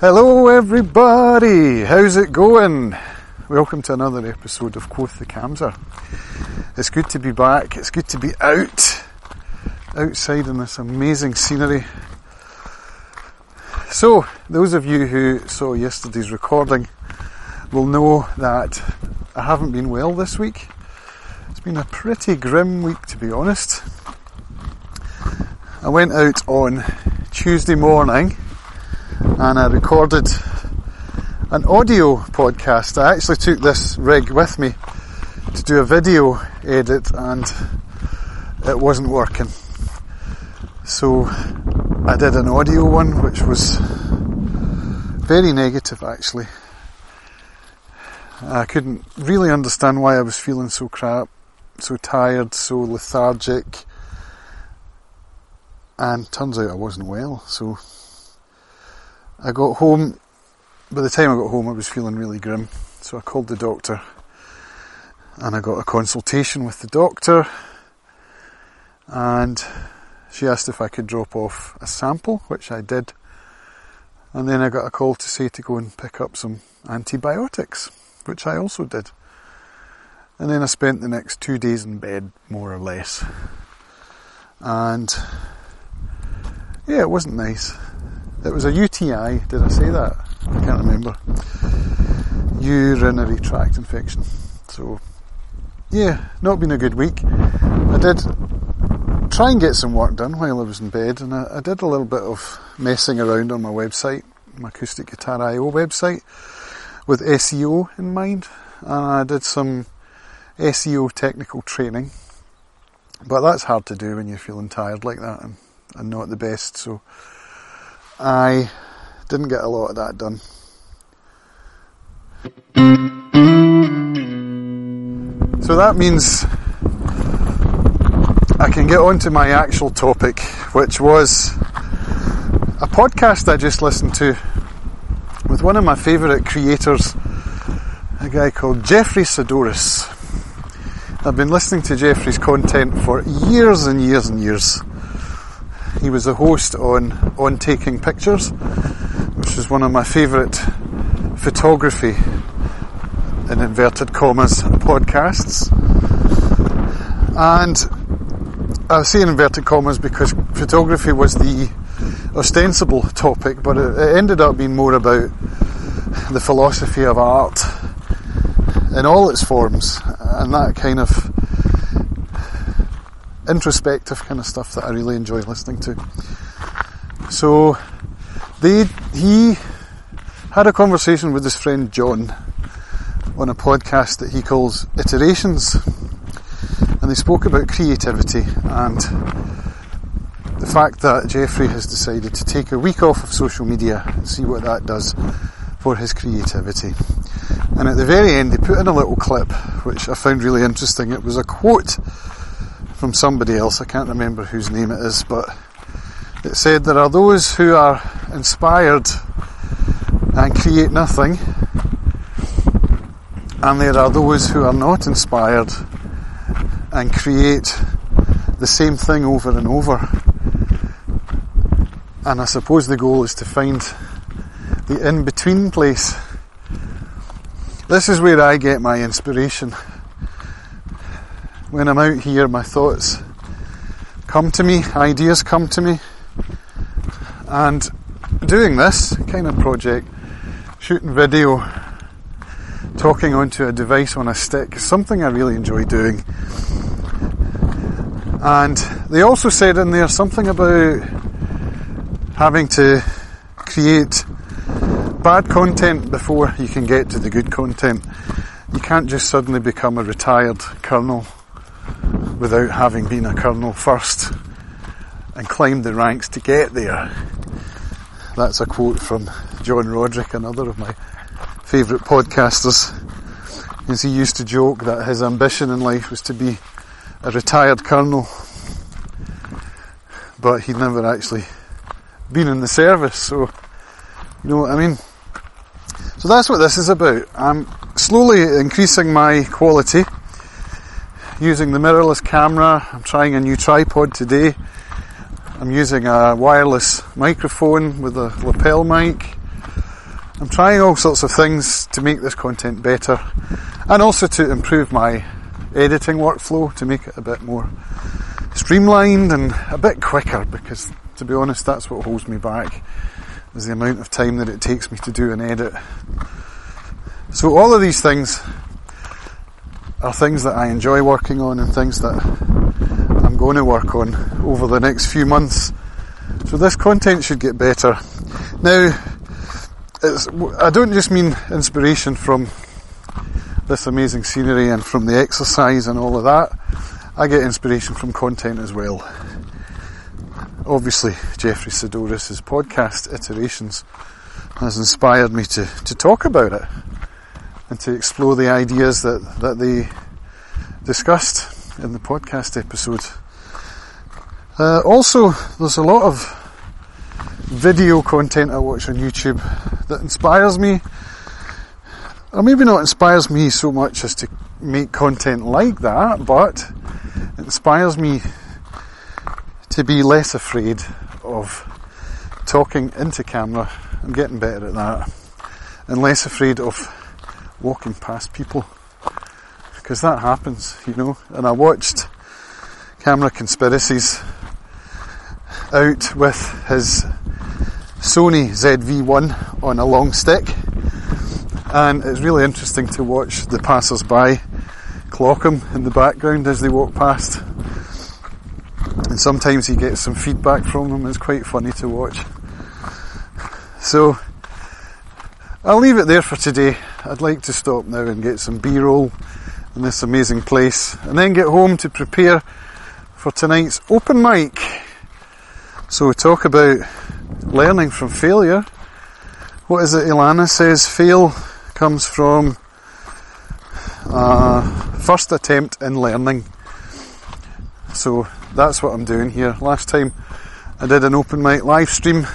Hello, everybody. How's it going? Welcome to another episode of Quoth the Camser. It's good to be back. It's good to be out, outside in this amazing scenery. So, those of you who saw yesterday's recording will know that I haven't been well this week. It's been a pretty grim week, to be honest. I went out on Tuesday morning and I recorded an audio podcast. I actually took this rig with me to do a video edit and it wasn't working. So I did an audio one which was very negative actually. I couldn't really understand why I was feeling so crap, so tired, so lethargic. And turns out I wasn't well, so I got home, by the time I got home I was feeling really grim, so I called the doctor and I got a consultation with the doctor and she asked if I could drop off a sample, which I did. And then I got a call to say to go and pick up some antibiotics, which I also did. And then I spent the next two days in bed, more or less. And yeah, it wasn't nice. It was a UTI, did I say that? I can't remember. Urinary tract infection. So, yeah, not been a good week. I did try and get some work done while I was in bed, and I, I did a little bit of messing around on my website, my Acoustic Guitar IO website, with SEO in mind, and I did some SEO technical training. But that's hard to do when you're feeling tired like that and, and not the best, so I didn't get a lot of that done. So that means I can get on to my actual topic, which was a podcast I just listened to with one of my favourite creators, a guy called Jeffery Saddoris. I've been listening to Jeffery's content for years and years and years. He was a host on On Taking Pictures, which is one of my favourite photography, in inverted commas, podcasts. And I say in inverted commas because photography was the ostensible topic, but it, it ended up being more about the philosophy of art in all its forms and that kind of introspective kind of stuff that I really enjoy listening to. So they he had a conversation with his friend John on a podcast that he calls Iterations, and they spoke about creativity and the fact that Jeffery has decided to take a week off of social media and see what that does for his creativity. And at the very end, they put in a little clip which I found really interesting. It was a quote from somebody else, I can't remember whose name it is, but it said, There are those who are inspired and create nothing, and there are those who are not inspired and create the same thing over and over. And I suppose the goal is to find the in between place. This is where I get my inspiration when I'm out here, my thoughts come to me, ideas come to me, and doing this kind of project, shooting video, talking onto a device on a stick, is something I really enjoy doing. And they also said in there something about having to create bad content before you can get to the good content. You can't just suddenly become a retired colonel without having been a colonel first and climbed the ranks to get there. That's a quote from John Roderick, another of my favourite podcasters. As he used to joke that his ambition in life was to be a retired colonel, but he'd never actually been in the service, so you know what I mean. So that's what this is about. I'm slowly increasing my quality using the mirrorless camera. I'm trying a new tripod today. I'm using a wireless microphone with a lapel mic. I'm trying all sorts of things to make this content better and also to improve my editing workflow to make it a bit more streamlined and a bit quicker because to be honest that's what holds me back is the amount of time that it takes me to do an edit. So all of these things are things that I enjoy working on and things that I'm going to work on over the next few months. So this content should get better. Now, I don't just mean inspiration from this amazing scenery and from the exercise and all of that. I get inspiration from content as well. Obviously, Jeffery Saddoris' podcast Iterations has inspired me to, to talk about it and to explore the ideas that, that they discussed in the podcast episode. Uh, also, there's a lot of video content I watch on YouTube that inspires me, or maybe not inspires me so much as to make content like that, but inspires me to be less afraid of talking into camera. I'm getting better at that, and less afraid of walking past people because that happens, you know. And I watched Camera Conspiracies out with his Sony ZV-1 on a long stick, and it's really interesting to watch the passers-by clock him in the background as they walk past. And sometimes he gets some feedback from them. It's quite funny to watch. So I'll leave it there for today. I'd like to stop now and get some B-roll in this amazing place, and then get home to prepare for tonight's open mic. So we talk about learning from failure. What is it Ilana says? Fail comes from uh, first attempt in learning. So that's what I'm doing here. Last time I did an open mic live stream.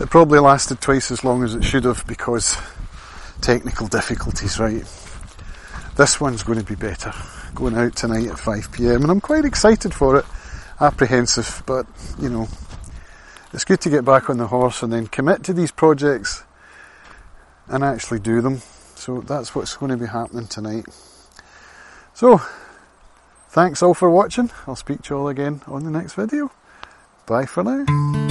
It probably lasted twice as long as it should have because technical difficulties, right? This one's going to be better. Going out tonight at 5pm and I'm quite excited for it. Apprehensive, but you know, it's good to get back on the horse and then commit to these projects and actually do them. So that's what's going to be happening tonight. So, thanks all for watching. I'll speak to you all again on the next video. Bye for now.